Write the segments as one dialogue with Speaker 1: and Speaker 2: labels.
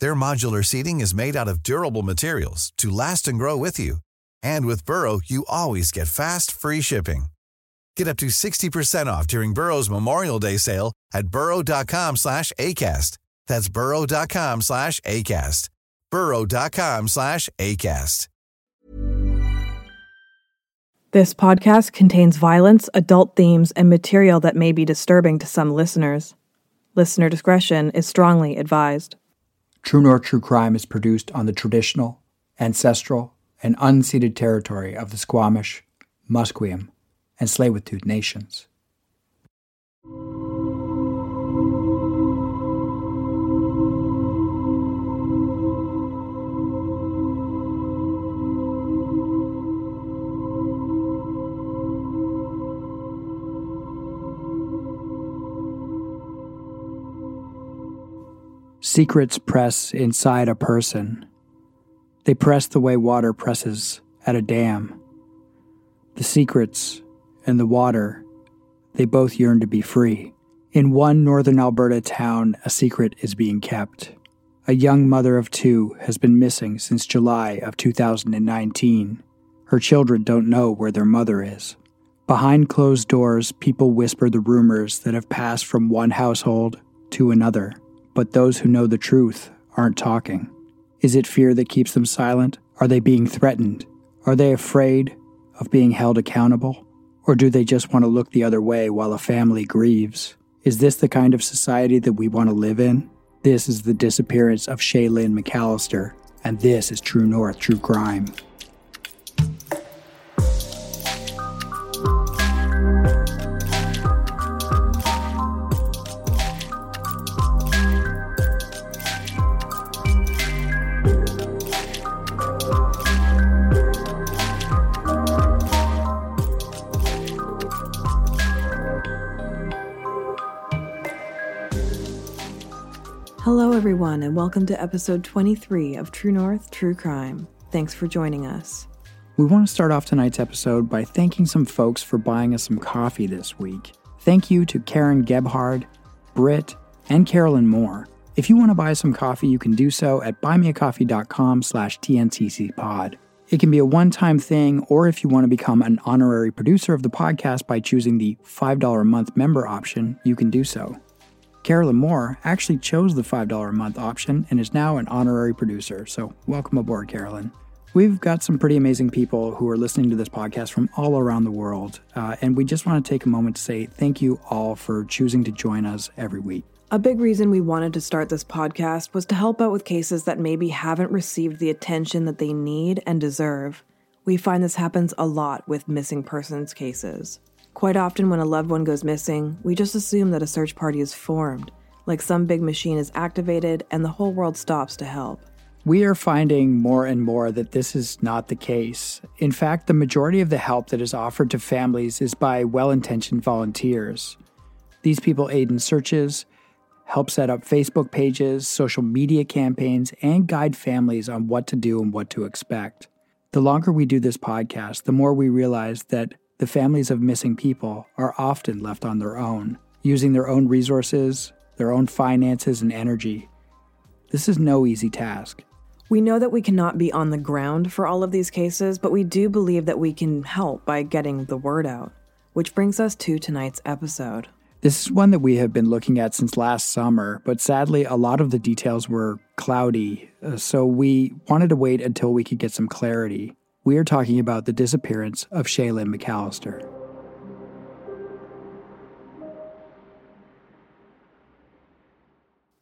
Speaker 1: Their modular seating is made out of durable materials to last and grow with you. And with Burrow, you always get fast, free shipping. Get up to 60% off during Burrow's Memorial Day sale at burrow.com slash ACAST. That's burrow.com slash ACAST. burrow.com slash ACAST.
Speaker 2: This podcast contains violence, adult themes, and material that may be disturbing to some listeners. Listener discretion is strongly advised.
Speaker 3: True North True Crime is produced on the traditional, ancestral, and unceded territory of the Squamish, Musqueam, and Tsleil-Waututh nations. Secrets press inside a person. They press the way water presses at a dam. The secrets and the water, they both yearn to be free. In one northern Alberta town, a secret is being kept. A young mother of two has been missing since July of 2019. Her children don't know where their mother is. Behind closed doors, people whisper the rumors that have passed from one household to another but those who know the truth aren't talking. Is it fear that keeps them silent? Are they being threatened? Are they afraid of being held accountable? Or do they just want to look the other way while a family grieves? Is this the kind of society that we want to live in? This is the disappearance of Shae-Lynn McAllister, and this is True North True Crime.
Speaker 2: Everyone, and welcome to episode 23 of True North True Crime. Thanks for joining us.
Speaker 3: We want to start off tonight's episode by thanking some folks for buying us some coffee this week. Thank you to Karen Gebhard, Britt, and Carolyn Moore. If you want to buy some coffee, you can do so at buymeacoffee.com slash tntcpod. It can be a one-time thing, or if you want to become an honorary producer of the podcast by choosing the $5 a month member option, you can do so. Carolyn Moore actually chose the $5 a month option and is now an honorary producer, so welcome aboard, Carolyn. We've got some pretty amazing people who are listening to this podcast from all around the world, uh, and we just want to take a moment to say thank you all for choosing to join us every week.
Speaker 2: A big reason we wanted to start this podcast was to help out with cases that maybe haven't received the attention that they need and deserve. We find this happens a lot with missing persons cases. Quite often, when a loved one goes missing, we just assume that a search party is formed, like some big machine is activated and the whole world stops to help.
Speaker 3: We are finding more and more that this is not the case. In fact, the majority of the help that is offered to families is by well intentioned volunteers. These people aid in searches, help set up Facebook pages, social media campaigns, and guide families on what to do and what to expect. The longer we do this podcast, the more we realize that the families of missing people are often left on their own, using their own resources, their own finances, and energy. This is no easy task.
Speaker 2: We know that we cannot be on the ground for all of these cases, but we do believe that we can help by getting the word out. Which brings us to tonight's episode.
Speaker 3: This is one that we have been looking at since last summer, but sadly, a lot of the details were cloudy, uh, so we wanted to wait until we could get some clarity. We are talking about the disappearance of Shae-Lynn McAllister.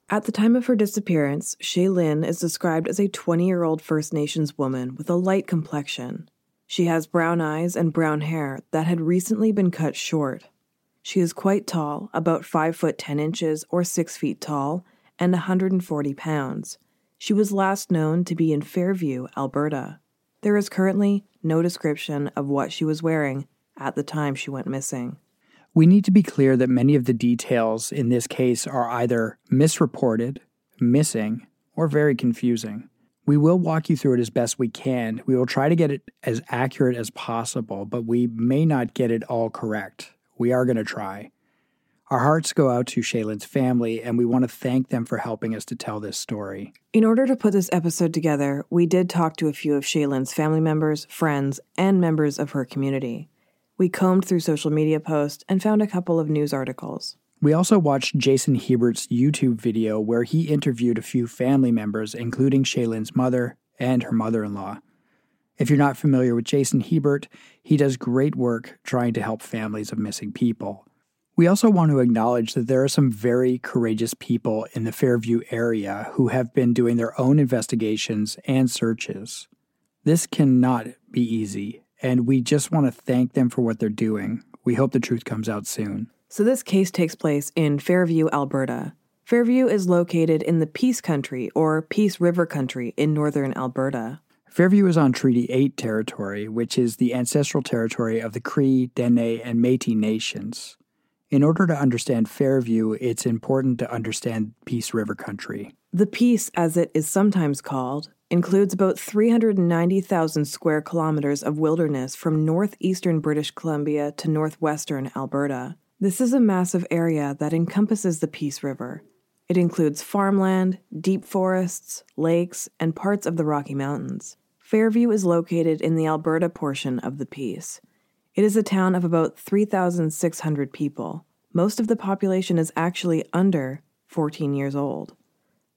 Speaker 2: At the time of her disappearance, Shae-Lynn is described as a 20 year old First Nations woman with a light complexion. She has brown eyes and brown hair that had recently been cut short. She is quite tall, about 5 foot 10 inches or 6 feet tall, and 140 pounds. She was last known to be in Fairview, Alberta. There is currently no description of what she was wearing at the time she went missing.
Speaker 3: We need to be clear that many of the details in this case are either misreported, missing, or very confusing. We will walk you through it as best we can. We will try to get it as accurate as possible, but we may not get it all correct. We are going to try. Our hearts go out to Shae-Lynn's family, and we want to thank them for helping us to tell this story.
Speaker 2: In order to put this episode together, we did talk to a few of Shae-Lynn's family members, friends, and members of her community. We combed through social media posts and found a couple of news articles.
Speaker 3: We also watched Jason Hebert's YouTube video where he interviewed a few family members, including Shae-Lynn's mother and her mother in law. If you're not familiar with Jason Hebert, he does great work trying to help families of missing people. We also want to acknowledge that there are some very courageous people in the Fairview area who have been doing their own investigations and searches. This cannot be easy, and we just want to thank them for what they're doing. We hope the truth comes out soon.
Speaker 2: So, this case takes place in Fairview, Alberta. Fairview is located in the Peace Country or Peace River Country in northern Alberta.
Speaker 3: Fairview is on Treaty 8 territory, which is the ancestral territory of the Cree, Dene, and Metis nations. In order to understand Fairview, it's important to understand Peace River Country.
Speaker 2: The Peace, as it is sometimes called, includes about 390,000 square kilometers of wilderness from northeastern British Columbia to northwestern Alberta. This is a massive area that encompasses the Peace River. It includes farmland, deep forests, lakes, and parts of the Rocky Mountains. Fairview is located in the Alberta portion of the Peace. It is a town of about 3,600 people. Most of the population is actually under 14 years old.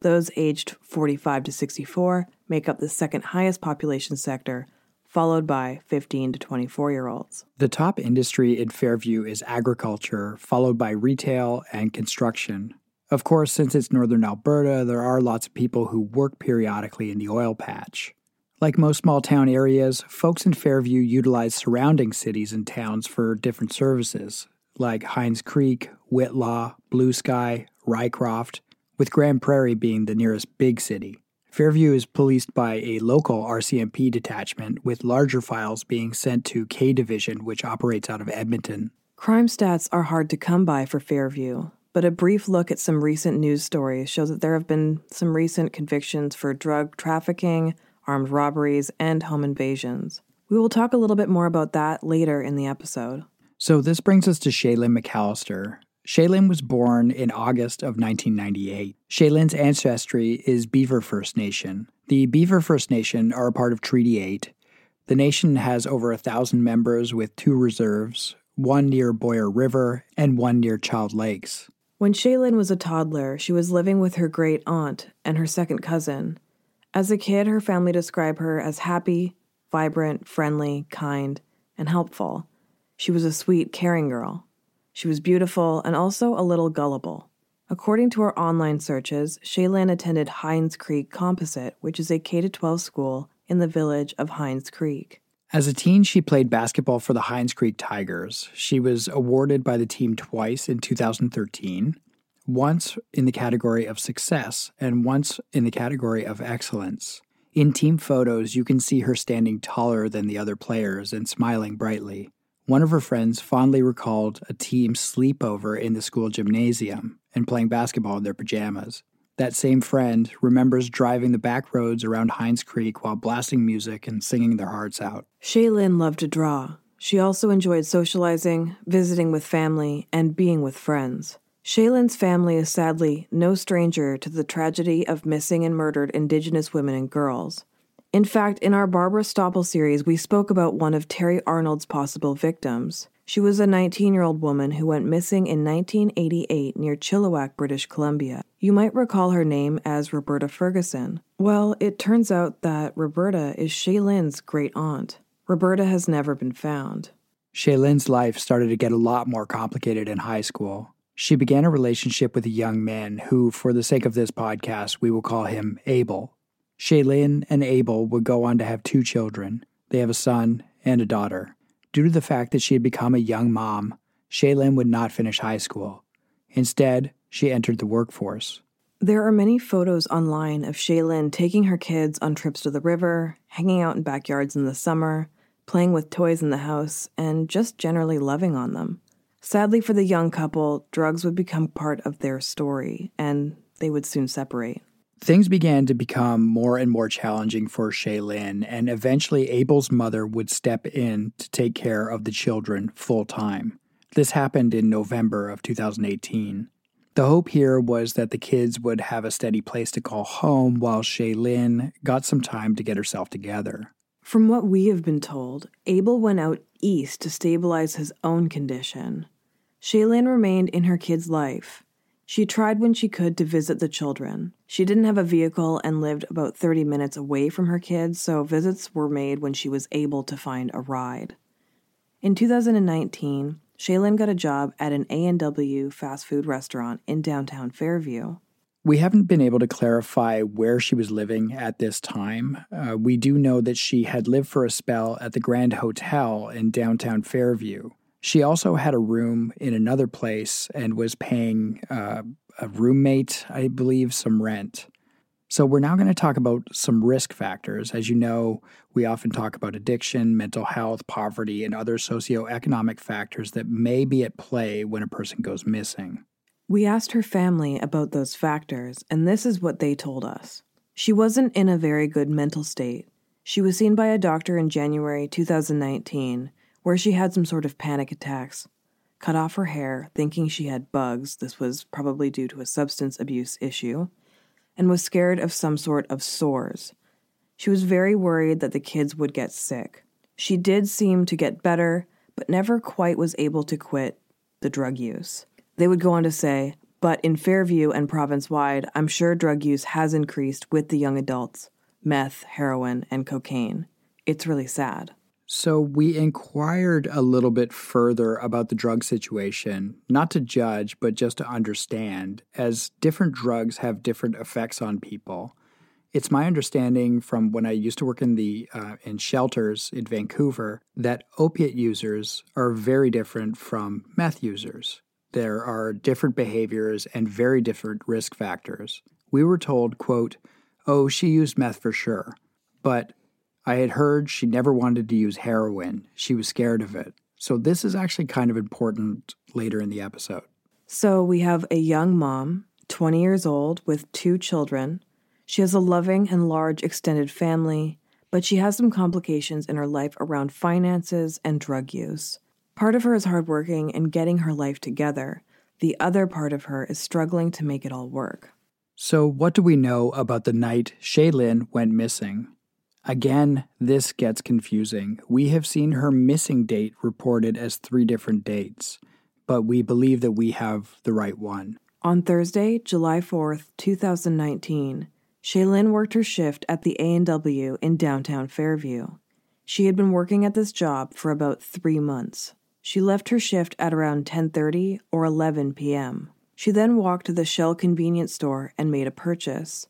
Speaker 2: Those aged 45 to 64 make up the second highest population sector, followed by 15 to 24 year olds.
Speaker 3: The top industry in Fairview is agriculture, followed by retail and construction. Of course, since it's northern Alberta, there are lots of people who work periodically in the oil patch. Like most small town areas, folks in Fairview utilize surrounding cities and towns for different services, like Hines Creek, Whitelaw, Blue Sky, Rycroft, with Grande Prairie being the nearest big city. Fairview is policed by a local RCMP detachment, with larger files being sent to K Division, which operates out of Edmonton.
Speaker 2: Crime stats are hard to come by for Fairview, but a brief look at some recent news stories shows that there have been some recent convictions for drug trafficking, armed robberies, and home invasions. We will talk a little bit more about that later in the episode.
Speaker 3: So, this brings us to Shae-Lynn McAllister, Shae-Lynn was born in August of 1998. Shae-Lynn's ancestry is Beaver First Nation. The Beaver First Nation are a part of Treaty 8. The nation has over a thousand members with two reserves, one near Boyer River and one near Child Lakes.
Speaker 2: When Shae-Lynn was a toddler, she was living with her great aunt and her second cousin. As a kid, her family described her as happy, vibrant, friendly, kind, and helpful. She was a sweet, caring girl. She was beautiful and also a little gullible. According to her online searches, Shae-Lynn attended Hines Creek Composite, which is a K 12 school in the village of Hines Creek.
Speaker 3: As a teen, she played basketball for the Hines Creek Tigers. She was awarded by the team twice in 2013, once in the category of success and once in the category of excellence. In team photos, you can see her standing taller than the other players and smiling brightly. One of her friends fondly recalled a team sleepover in the school gymnasium and playing basketball in their pajamas. That same friend remembers driving the back roads around Hines Creek while blasting music and singing their hearts out.
Speaker 2: Shae-Lynn loved to draw. She also enjoyed socializing, visiting with family, and being with friends. Shae-Lynn's family is sadly no stranger to the tragedy of missing and murdered Indigenous women and girls. In fact, in our Barbara Stoppel series, we spoke about one of Terry Arnold's possible victims. She was a 19 year old woman who went missing in 1988 near Chilliwack, British Columbia. You might recall her name as Roberta Ferguson. Well, it turns out that Roberta is Shae-Lynn's great aunt. Roberta has never been found.
Speaker 3: Shae-Lynn's life started to get a lot more complicated in high school. She began a relationship with a young man who, for the sake of this podcast, we will call him Abel. Shae-Lynn and Abel would go on to have two children. They have a son and a daughter. Due to the fact that she had become a young mom, Shae-Lynn would not finish high school. Instead, she entered the workforce.
Speaker 2: There are many photos online of Shae-Lynn taking her kids on trips to the river, hanging out in backyards in the summer, playing with toys in the house, and just generally loving on them. Sadly for the young couple, drugs would become part of their story, and they would soon separate.
Speaker 3: Things began to become more and more challenging for Shae-Lynn, and eventually Abel's mother would step in to take care of the children full time. This happened in November of 2018. The hope here was that the kids would have a steady place to call home while Shae-Lynn got some time to get herself together.
Speaker 2: From what we have been told, Abel went out east to stabilize his own condition. Shae-Lynn remained in her kid's life. She tried when she could to visit the children. She didn't have a vehicle and lived about 30 minutes away from her kids, so visits were made when she was able to find a ride. In 2019, Shae-Lynn got a job at an A&W fast food restaurant in downtown Fairview.
Speaker 3: We haven't been able to clarify where she was living at this time. Uh, we do know that she had lived for a spell at the Grand Hotel in downtown Fairview. She also had a room in another place and was paying uh, a roommate, I believe, some rent. So, we're now going to talk about some risk factors. As you know, we often talk about addiction, mental health, poverty, and other socioeconomic factors that may be at play when a person goes missing.
Speaker 2: We asked her family about those factors, and this is what they told us. She wasn't in a very good mental state. She was seen by a doctor in January 2019, where she had some sort of panic attacks. Cut off her hair, thinking she had bugs. This was probably due to a substance abuse issue and was scared of some sort of sores. She was very worried that the kids would get sick. She did seem to get better, but never quite was able to quit the drug use. They would go on to say, but in Fairview and province wide, I'm sure drug use has increased with the young adults meth, heroin, and cocaine. It's really sad.
Speaker 3: So, we inquired a little bit further about the drug situation, not to judge, but just to understand, as different drugs have different effects on people. It's my understanding from when I used to work in the uh, in shelters in Vancouver that opiate users are very different from meth users. There are different behaviors and very different risk factors. We were told, quote, "Oh, she used meth for sure." But I had heard she never wanted to use heroin. She was scared of it. So this is actually kind of important later in the episode.
Speaker 2: So we have a young mom, 20 years old, with two children. She has a loving and large extended family, but she has some complications in her life around finances and drug use. Part of her is hardworking and getting her life together. The other part of her is struggling to make it all work.
Speaker 3: So, what do we know about the night Shae-Lynn went missing? Again, this gets confusing. We have seen her missing date reported as three different dates, but we believe that we have the right one.
Speaker 2: On Thursday, July 4th, 2019, Shae-Lynn worked her shift at the A&W in downtown Fairview. She had been working at this job for about 3 months. She left her shift at around 10:30 or 11 p.m. She then walked to the Shell convenience store and made a purchase.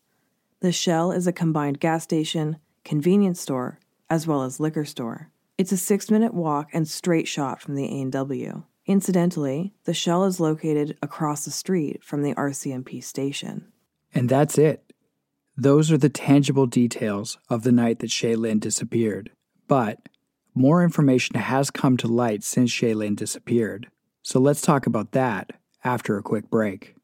Speaker 2: The Shell is a combined gas station, convenience store, as well as liquor store. It's a six minute walk and straight shot from the A&W. Incidentally, the Shell is located across the street from the RCMP station.
Speaker 3: And that's it. Those are the tangible details of the night that Shae-Lynn disappeared. But more information has come to light since Shae-Lynn disappeared. So let's talk about that after a quick break.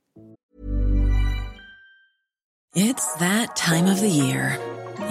Speaker 4: It's that time of the year.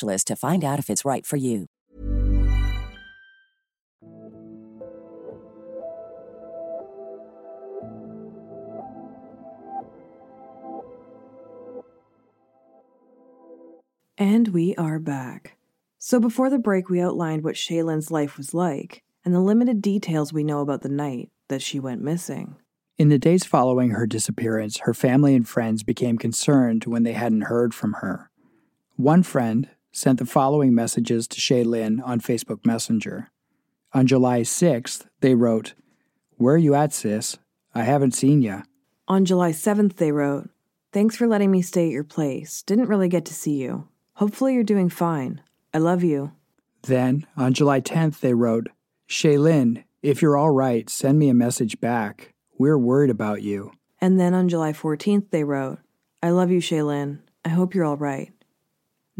Speaker 5: to find out if it's right for you.
Speaker 2: And we are back. So before the break, we outlined what Shae-Lynn's life was like and the limited details we know about the night that she went missing.
Speaker 3: In the days following her disappearance, her family and friends became concerned when they hadn't heard from her. One friend sent the following messages to Shae-Lynn on Facebook Messenger. On July 6th, they wrote, Where are you at, sis? I haven't seen ya.
Speaker 2: On July 7th, they wrote, Thanks for letting me stay at your place. Didn't really get to see you. Hopefully, you're doing fine. I love you.
Speaker 3: Then, on July 10th, they wrote, Shae-Lynn, if you're all right, send me a message back. We're worried about you.
Speaker 2: And then on July 14th, they wrote, I love you, Shae-Lynn. I hope you're all right.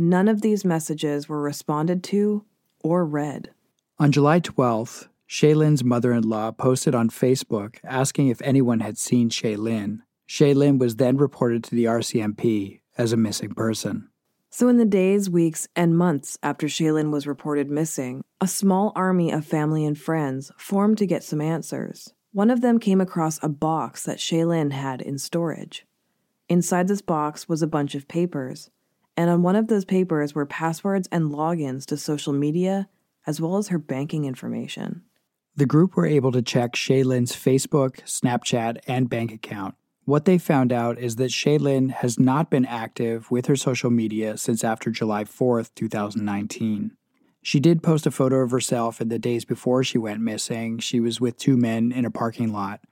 Speaker 2: None of these messages were responded to or read.
Speaker 3: On July 12th, Shae-Lynn's mother in law posted on Facebook asking if anyone had seen Shae-Lynn. Shae-Lynn was then reported to the RCMP as a missing person.
Speaker 2: So, in the days, weeks, and months after Shae-Lynn was reported missing, a small army of family and friends formed to get some answers. One of them came across a box that Shae-Lynn had in storage. Inside this box was a bunch of papers, and on one of those papers were passwords and logins to social media, as well as her banking information.
Speaker 3: The group were able to check Shae-Lynn's Facebook, Snapchat, and bank account. What they found out is that Shae-Lynn has not been active with her social media since after July 4th, 2019. She did post a photo of herself in the days before she went missing. She was with two men in a parking lot.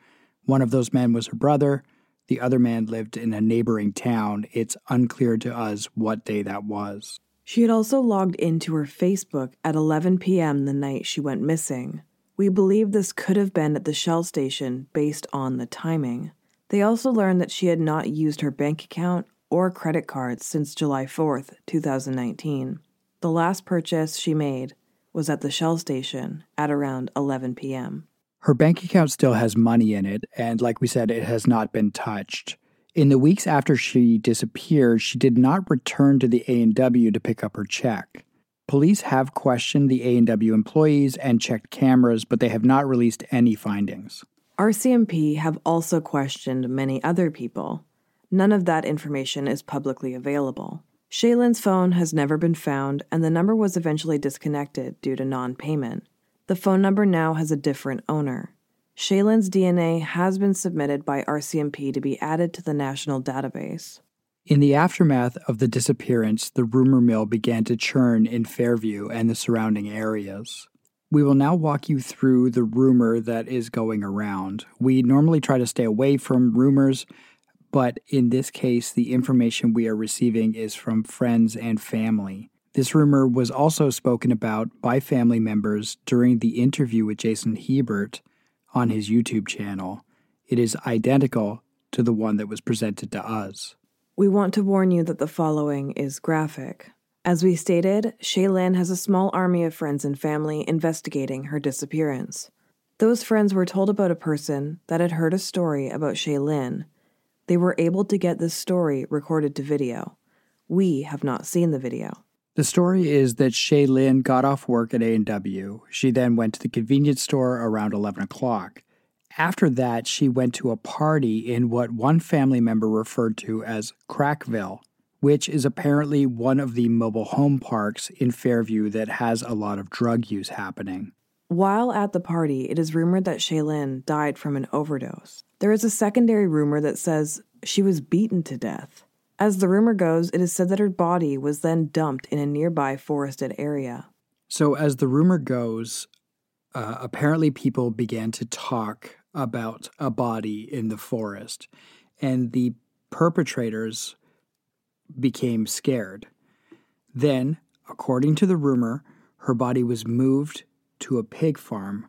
Speaker 3: One of those men was her brother. The other man lived in a neighboring town. It's unclear to us what day that was.
Speaker 2: She had also logged into her Facebook at 11 p.m. the night she went missing. We believe this could have been at the Shell station based on the timing. They also learned that she had not used her bank account or credit cards since July 4th, 2019. The last purchase she made was at the Shell station at around 11 p.m.
Speaker 3: Her bank account still has money in it, and like we said, it has not been touched. In the weeks after she disappeared, she did not return to the A&W to pick up her check. Police have questioned the A&W employees and checked cameras, but they have not released any findings.
Speaker 2: RCMP have also questioned many other people. None of that information is publicly available. Shae-Lynn's phone has never been found, and the number was eventually disconnected due to non payment. The phone number now has a different owner. Shae-Lynn's DNA has been submitted by RCMP to be added to the national database.
Speaker 3: In the aftermath of the disappearance, the rumor mill began to churn in Fairview and the surrounding areas. We will now walk you through the rumor that is going around. We normally try to stay away from rumors, but in this case, the information we are receiving is from friends and family. This rumor was also spoken about by family members during the interview with Jason Hebert on his YouTube channel. It is identical to the one that was presented to us.
Speaker 2: We want to warn you that the following is graphic. As we stated, Shae-Lynn has a small army of friends and family investigating her disappearance. Those friends were told about a person that had heard a story about Shae-Lynn. They were able to get this story recorded to video. We have not seen the video.
Speaker 3: The story is that Shae-Lynn got off work at A&W. She then went to the convenience store around 11 o'clock. After that, she went to a party in what one family member referred to as Crackville, which is apparently one of the mobile home parks in Fairview that has a lot of drug use happening.
Speaker 2: While at the party, it is rumored that Shae-Lynn died from an overdose. There is a secondary rumor that says she was beaten to death. As the rumor goes, it is said that her body was then dumped in a nearby forested area.
Speaker 3: So, as the rumor goes, uh, apparently people began to talk about a body in the forest, and the perpetrators became scared. Then According to the rumor, her body was moved to a pig farm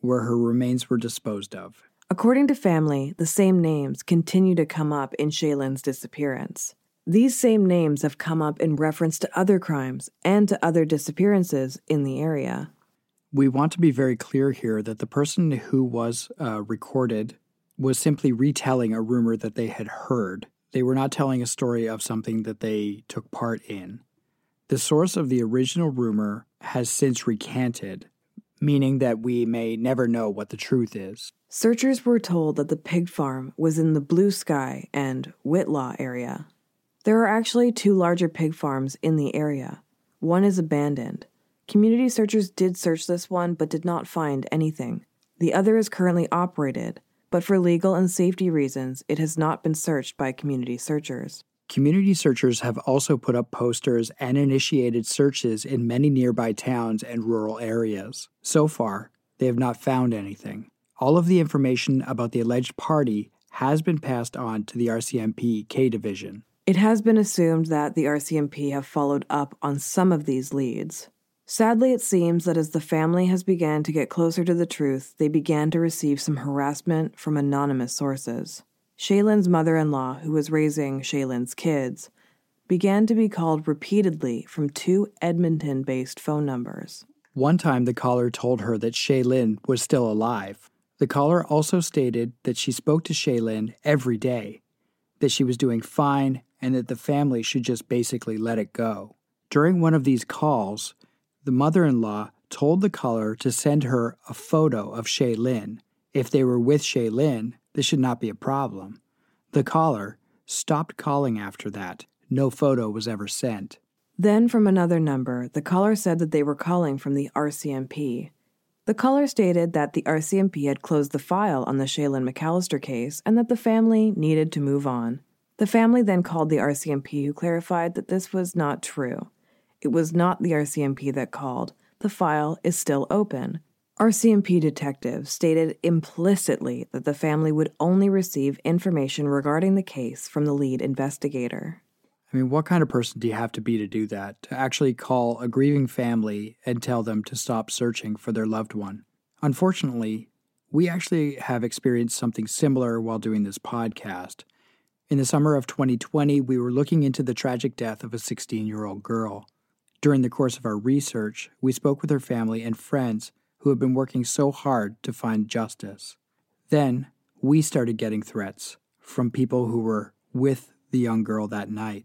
Speaker 3: where her remains were disposed of.
Speaker 2: According to family, the same names continue to come up in Shae-Lynn's disappearance. These same names have come up in reference to other crimes and to other disappearances in the area.
Speaker 3: We want to be very clear here that the person who was uh, recorded was simply retelling a rumor that they had heard. They were not telling a story of something that they took part in. The source of the original rumor has since recanted, meaning that we may never know what the truth is.
Speaker 2: Searchers were told that the pig farm was in the Blue Sky and Whitelaw area. There are actually two larger pig farms in the area. One is abandoned. Community searchers did search this one but did not find anything. The other is currently operated, but for legal and safety reasons, it has not been searched by community searchers.
Speaker 3: Community searchers have also put up posters and initiated searches in many nearby towns and rural areas. So far, they have not found anything. All of the information about the alleged party has been passed on to the RCMP K Division.
Speaker 2: It has been assumed that the RCMP have followed up on some of these leads. Sadly, it seems that as the family has begun to get closer to the truth, they began to receive some harassment from anonymous sources. Shae-Lynn's mother in law, who was raising Shae-Lynn's kids, began to be called repeatedly from two Edmonton based phone numbers.
Speaker 3: One time, the caller told her that Shae-Lynn was still alive. The caller also stated that she spoke to Shae-Lynn every day, that she was doing fine, and that the family should just basically let it go. During one of these calls, the mother in law told the caller to send her a photo of Shae-Lynn. If they were with Shae-Lynn, this should not be a problem. The caller stopped calling after that. No photo was ever sent.
Speaker 2: Then, from another number, the caller said that they were calling from the RCMP. The caller stated that the RCMP had closed the file on the Shae-Lynn McAllister case and that the family needed to move on. The family then called the RCMP, who clarified that this was not true. It was not the RCMP that called. The file is still open. RCMP detective stated implicitly that the family would only receive information regarding the case from the lead investigator.
Speaker 3: I mean, what kind of person do you have to be to do that? To actually call a grieving family and tell them to stop searching for their loved one? Unfortunately, we actually have experienced something similar while doing this podcast. In the summer of 2020, we were looking into the tragic death of a 16 year old girl. During the course of our research, we spoke with her family and friends who have been working so hard to find justice. Then we started getting threats from people who were with the young girl that night.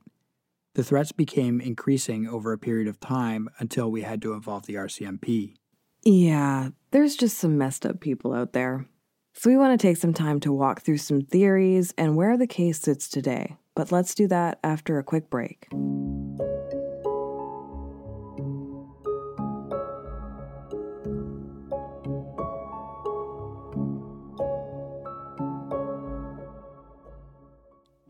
Speaker 3: The threats became increasing over a period of time until we had to involve the RCMP.
Speaker 2: Yeah, there's just some messed up people out there. So we want to take some time to walk through some theories and where the case sits today. But let's do that after a quick break.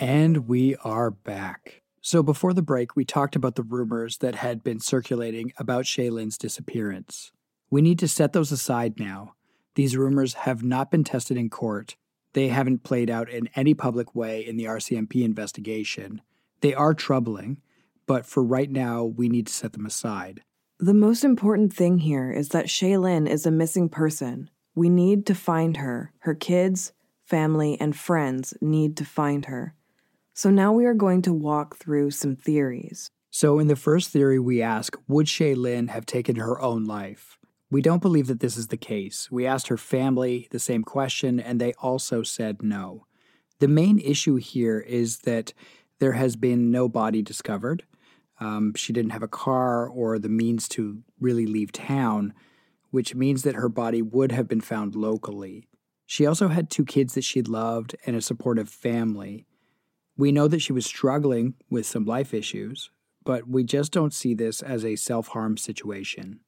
Speaker 3: And we are back. So, before the break, we talked about the rumors that had been circulating about Shae-Lynn's disappearance. We need to set those aside now. These rumors have not been tested in court. They haven't played out in any public way in the RCMP investigation. They are troubling, but for right now, we need to set them aside.
Speaker 2: The most important thing here is that Shae-Lynn is a missing person. We need to find her. Her kids, family, and friends need to find her. So now we are going to walk through some theories.
Speaker 3: So, in the first theory, we ask Would Shae-Lynn have taken her own life? We don't believe that this is the case. We asked her family the same question, and they also said no. The main issue here is that there has been no body discovered. Um, she didn't have a car or the means to really leave town, which means that her body would have been found locally. She also had two kids that she loved and a supportive family. We know that she was struggling with some life issues, but we just don't see this as a self harm situation.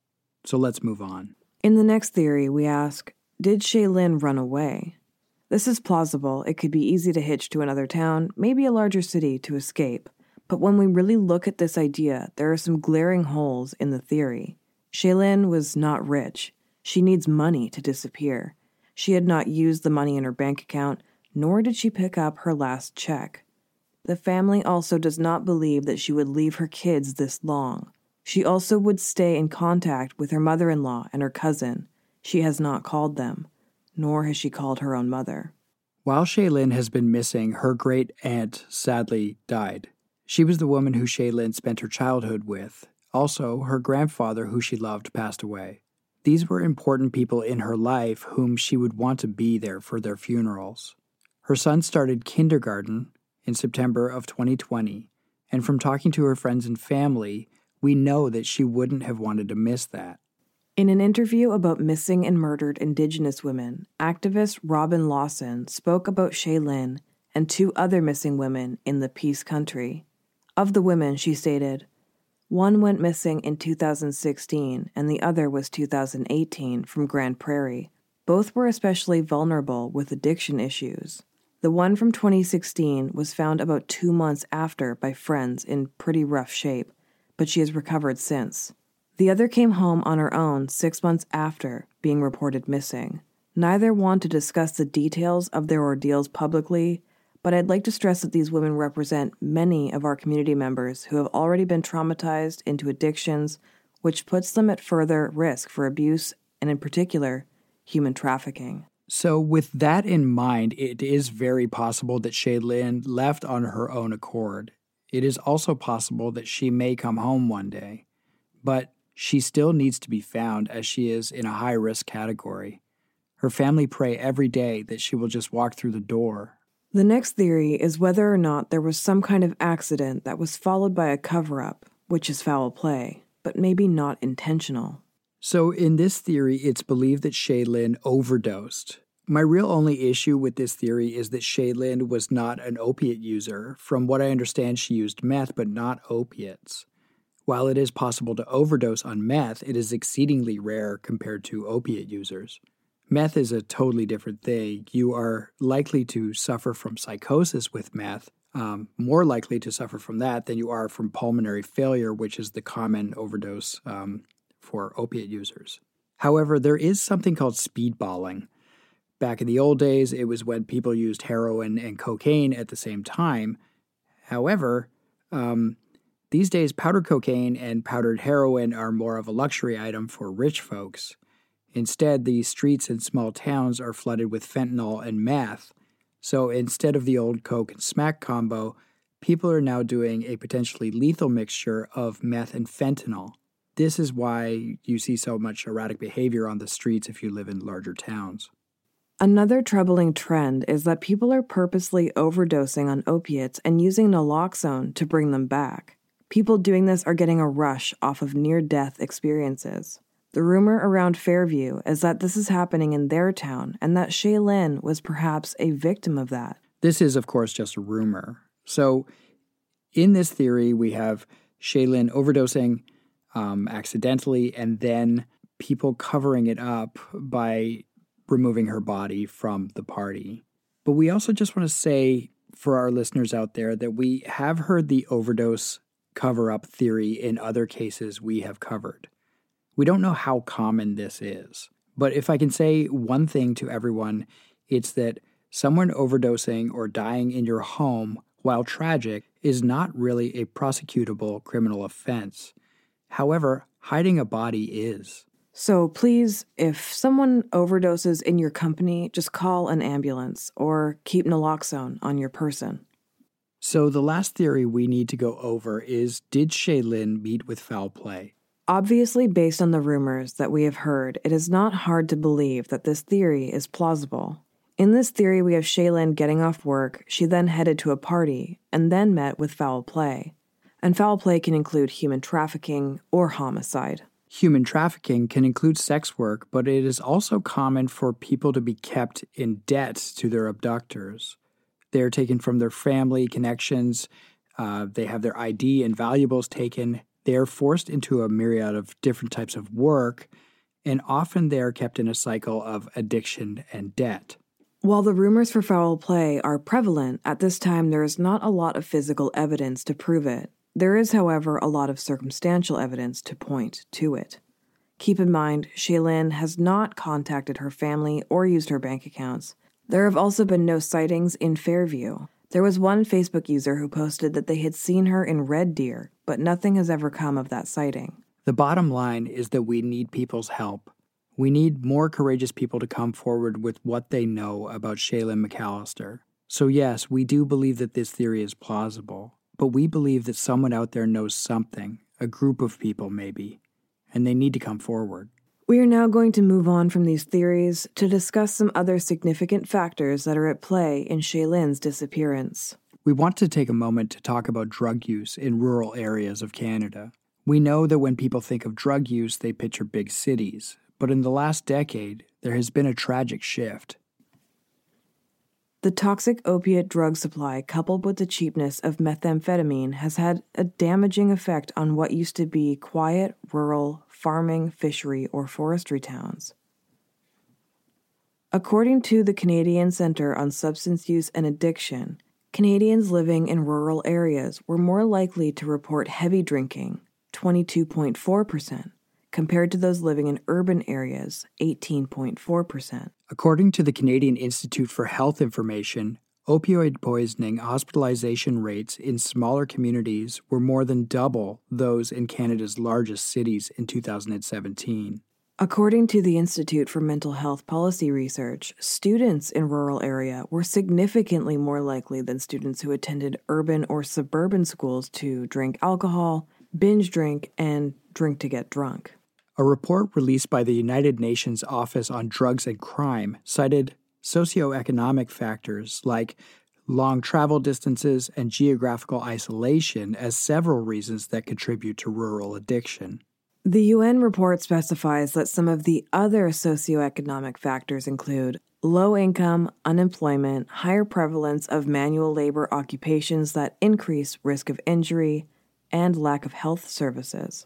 Speaker 3: So let's move on.
Speaker 2: In the next theory, we ask Did Shae-Lynn run away? This is plausible. It could be easy to hitch to another town, maybe a larger city, to escape. But when we really look at this idea, there are some glaring holes in the theory. Shae-Lynn was not rich. She needs money to disappear. She had not used the money in her bank account, nor did she pick up her last check. The family also does not believe that she would leave her kids this long. She also would stay in contact with her mother in law and her cousin. She has not called them, nor has she called her own mother.
Speaker 3: While Shae-Lynn has been missing, her great aunt sadly died. She was the woman who Shae-Lynn spent her childhood with. Also, her grandfather, who she loved, passed away. These were important people in her life whom she would want to be there for their funerals. Her son started kindergarten in September of 2020, and from talking to her friends and family, we know that she wouldn't have wanted to miss that.
Speaker 2: In an interview about missing and murdered Indigenous women, activist Robin Lawson spoke about Shae-Lynn and two other missing women in the Peace Country. Of the women, she stated, one went missing in 2016 and the other was 2018 from Grande Prairie. Both were especially vulnerable with addiction issues. The one from 2016 was found about two months after by friends in pretty rough shape, but she has recovered since. The other came home on her own six months after being reported missing. Neither want to discuss the details of their ordeals publicly, but I'd like to stress that these women represent many of our community members who have already been traumatized into addictions, which puts them at further risk for abuse and, in particular, human trafficking.
Speaker 3: So, with that in mind, it is very possible that Shae-Lynn left on her own accord. It is also possible that she may come home one day, but she still needs to be found as she is in a high risk category. Her family pray every day that she will just walk through the door
Speaker 2: the next theory is whether or not there was some kind of accident that was followed by a cover up, which is foul play, but maybe not intentional.
Speaker 3: So, in this theory, it's believed that Shae-Lynn overdosed. My real only issue with this theory is that Shae-Lynn was not an opiate user. From what I understand, she used meth, but not opiates. While it is possible to overdose on meth, it is exceedingly rare compared to opiate users. Meth is a totally different thing. You are likely to suffer from psychosis with meth, um, more likely to suffer from that than you are from pulmonary failure, which is the common overdose um, for opiate users. However, there is something called speedballing. Back in the old days, it was when people used heroin and cocaine at the same time. However, um, these days, powdered cocaine and powdered heroin are more of a luxury item for rich folks. Instead, the streets and small towns are flooded with fentanyl and meth. So instead of the old Coke and smack combo, people are now doing a potentially lethal mixture of meth and fentanyl. This is why you see so much erratic behavior on the streets if you live in larger towns.
Speaker 2: Another troubling trend is that people are purposely overdosing on opiates and using naloxone to bring them back. People doing this are getting a rush off of near death experiences. The rumor around Fairview is that this is happening in their town and that Shae-Lynn was perhaps a victim of that.
Speaker 3: This is, of course, just a rumor. So, in this theory, we have Shae-Lynn overdosing um, accidentally and then people covering it up by removing her body from the party. But we also just want to say for our listeners out there that we have heard the overdose cover up theory in other cases we have covered. We don't know how common this is. But if I can say one thing to everyone, it's that someone overdosing or dying in your home, while tragic, is not really a prosecutable criminal offense. However, hiding a body is.
Speaker 2: So please, if someone overdoses in your company, just call an ambulance or keep naloxone on your person.
Speaker 3: So the last theory we need to go over is did Shae-Lynn meet with foul play?
Speaker 2: Obviously, based on the rumors that we have heard, it is not hard to believe that this theory is plausible. In this theory, we have Shae-Lynn getting off work, she then headed to a party, and then met with foul play. And foul play can include human trafficking or homicide.
Speaker 3: Human trafficking can include sex work, but it is also common for people to be kept in debt to their abductors. They are taken from their family connections, uh, they have their ID and valuables taken, they are forced into a myriad of different types of work, and often they are kept in a cycle of addiction and debt.
Speaker 2: While the rumors for foul play are prevalent, at this time there is not a lot of physical evidence to prove it. There is, however, a lot of circumstantial evidence to point to it. Keep in mind, Shae-Lynn has not contacted her family or used her bank accounts. There have also been no sightings in Fairview. There was one Facebook user who posted that they had seen her in Red Deer, but nothing has ever come of that sighting.
Speaker 3: The bottom line is that we need people's help. We need more courageous people to come forward with what they know about Shae-Lynn McAllister. So, yes, we do believe that this theory is plausible, but we believe that someone out there knows something, a group of people maybe, and they need to come forward.
Speaker 2: We are now going to move on from these theories to discuss some other significant factors that are at play in Shae-Lynn's disappearance.
Speaker 3: We want to take a moment to talk about drug use in rural areas of Canada. We know that when people think of drug use, they picture big cities, but in the last decade, there has been a tragic shift.
Speaker 2: The toxic opiate drug supply, coupled with the cheapness of methamphetamine, has had a damaging effect on what used to be quiet, rural, farming, fishery, or forestry towns. According to the Canadian Centre on Substance Use and Addiction, Canadians living in rural areas were more likely to report heavy drinking, 22.4%, compared to those living in urban areas, 18.4%.
Speaker 3: According to the Canadian Institute for Health Information, opioid poisoning hospitalization rates in smaller communities were more than double those in Canada's largest cities in 2017.
Speaker 2: According to the Institute for Mental Health Policy Research, students in rural area were significantly more likely than students who attended urban or suburban schools to drink alcohol, binge drink, and drink to get drunk.
Speaker 3: A report released by the United Nations Office on Drugs and Crime cited socioeconomic factors like long travel distances and geographical isolation as several reasons that contribute to rural addiction.
Speaker 2: The UN report specifies that some of the other socioeconomic factors include low income, unemployment, higher prevalence of manual labor occupations that increase risk of injury, and lack of health services.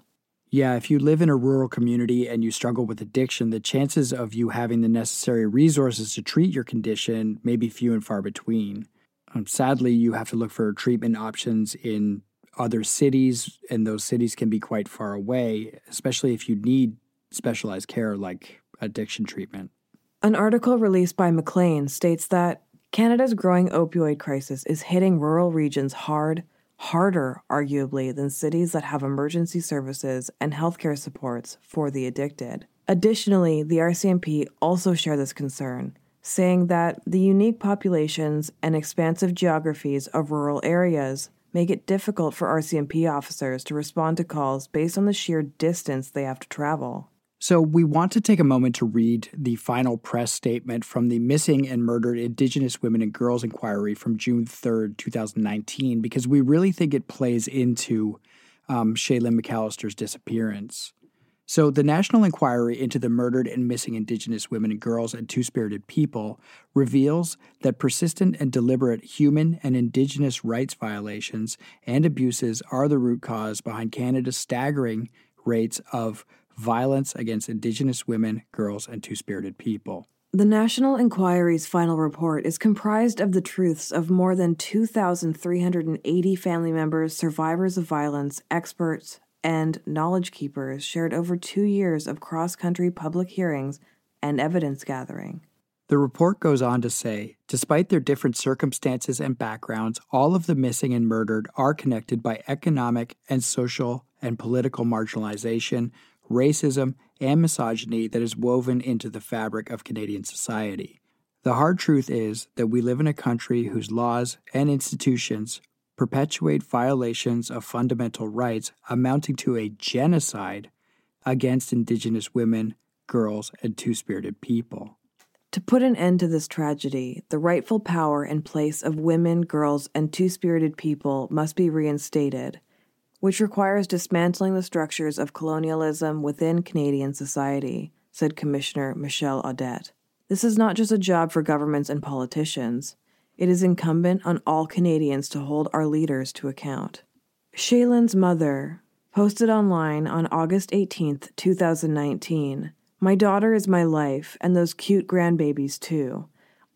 Speaker 3: Yeah, if you live in a rural community and you struggle with addiction, the chances of you having the necessary resources to treat your condition may be few and far between. Um, sadly, you have to look for treatment options in other cities, and those cities can be quite far away, especially if you need specialized care like addiction treatment.
Speaker 2: An article released by Maclean states that Canada's growing opioid crisis is hitting rural regions hard, harder, arguably, than cities that have emergency services and healthcare supports for the addicted. Additionally, the RCMP also share this concern, saying that the unique populations and expansive geographies of rural areas make it difficult for RCMP officers to respond to calls based on the sheer distance they have to travel.
Speaker 3: So, we want to take a moment to read the final press statement from the Missing and Murdered Indigenous Women and Girls Inquiry from June 3rd, 2019, because we really think it plays into um, Shae-Lynn McAllister's disappearance. So, the National Inquiry into the Murdered and Missing Indigenous Women and Girls and Two Spirited People reveals that persistent and deliberate human and Indigenous rights violations and abuses are the root cause behind Canada's staggering rates of violence against Indigenous women, girls, and Two Spirited People.
Speaker 2: The National Inquiry's final report is comprised of the truths of more than 2,380 family members, survivors of violence, experts, and knowledge keepers shared over two years of cross country public hearings and evidence gathering.
Speaker 3: The report goes on to say despite their different circumstances and backgrounds, all of the missing and murdered are connected by economic and social and political marginalization, racism, and misogyny that is woven into the fabric of Canadian society. The hard truth is that we live in a country whose laws and institutions perpetuate violations of fundamental rights amounting to a genocide against Indigenous women, girls, and two spirited people.
Speaker 2: To put an end to this tragedy, the rightful power and place of women, girls, and two spirited people must be reinstated, which requires dismantling the structures of colonialism within Canadian society, said Commissioner Michelle Audette. This is not just a job for governments and politicians. It is incumbent on all Canadians to hold our leaders to account. Shae-Lynn's mother posted online on August 18th, 2019. My daughter is my life, and those cute grandbabies too.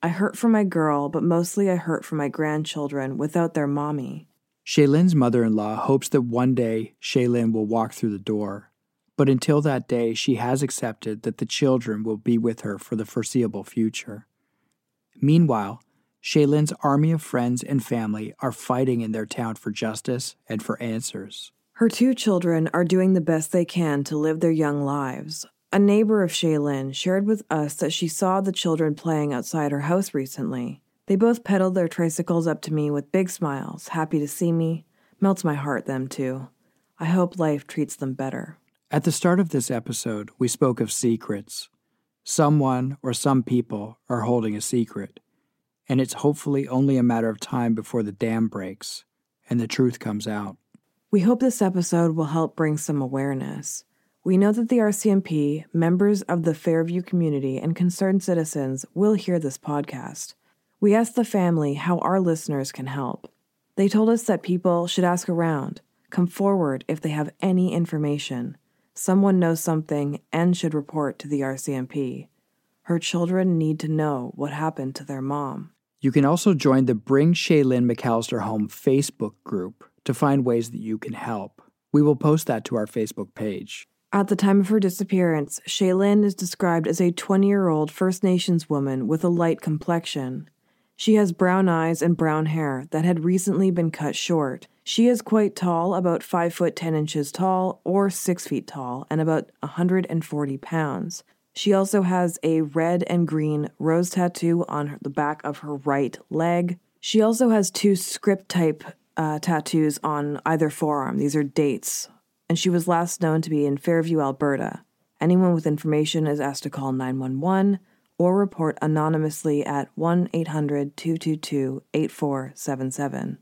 Speaker 2: I hurt for my girl, but mostly I hurt for my grandchildren without their mommy.
Speaker 3: Shae-Lynn's mother in law hopes that one day Shae-Lynn will walk through the door. But until that day, she has accepted that the children will be with her for the foreseeable future. Meanwhile, Shae-Lynn's army of friends and family are fighting in their town for justice and for answers.
Speaker 2: Her two children are doing the best they can to live their young lives. A neighbor of Shae-Lynn shared with us that she saw the children playing outside her house recently. They both pedaled their tricycles up to me with big smiles, happy to see me. Melts my heart, them too. I hope life treats them better.
Speaker 3: At the start of this episode, we spoke of secrets. Someone or some people are holding a secret, and it's hopefully only a matter of time before the dam breaks and the truth comes out.
Speaker 2: We hope this episode will help bring some awareness. We know that the RCMP, members of the Fairview community, and concerned citizens will hear this podcast. We asked the family how our listeners can help. They told us that people should ask around, come forward if they have any information. Someone knows something and should report to the RCMP. Her children need to know what happened to their mom.
Speaker 3: You can also join the Bring Shae-Lynn McAllister Home Facebook group to find ways that you can help. We will post that to our Facebook page.
Speaker 2: At the time of her disappearance, Shae-Lynn is described as a 20 year old First Nations woman with a light complexion. She has brown eyes and brown hair that had recently been cut short. She is quite tall, about 5 foot 10 inches tall or 6 feet tall, and about 140 pounds. She also has a red and green rose tattoo on the back of her right leg. She also has two script type uh, tattoos on either forearm. These are dates. And she was last known to be in Fairview, Alberta. Anyone with information is asked to call 911 or report anonymously at 1 800 222 8477.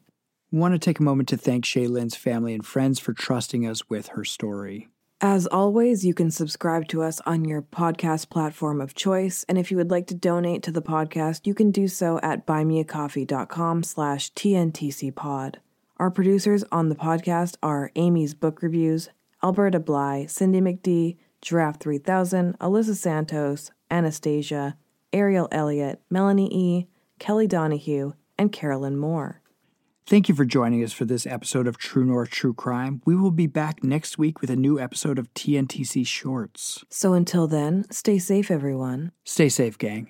Speaker 3: We want to take a moment to thank Shae-Lynn's family and friends for trusting us with her story.
Speaker 2: As always, you can subscribe to us on your podcast platform of choice, and if you would like to donate to the podcast, you can do so at buymeacoffee.com slash tntcpod. Our producers on the podcast are Amy's Book Reviews, Alberta Bly, Cindy McD, Giraffe 3000, Alyssa Santos, Anastasia, Ariel Elliott, Melanie E., Kelly Donahue, and Carolyn Moore.
Speaker 3: Thank you for joining us for this episode of True North True Crime. We will be back next week with a new episode of TNTC Shorts.
Speaker 2: So until then, stay safe, everyone.
Speaker 3: Stay safe, gang.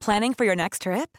Speaker 6: Planning for your next trip?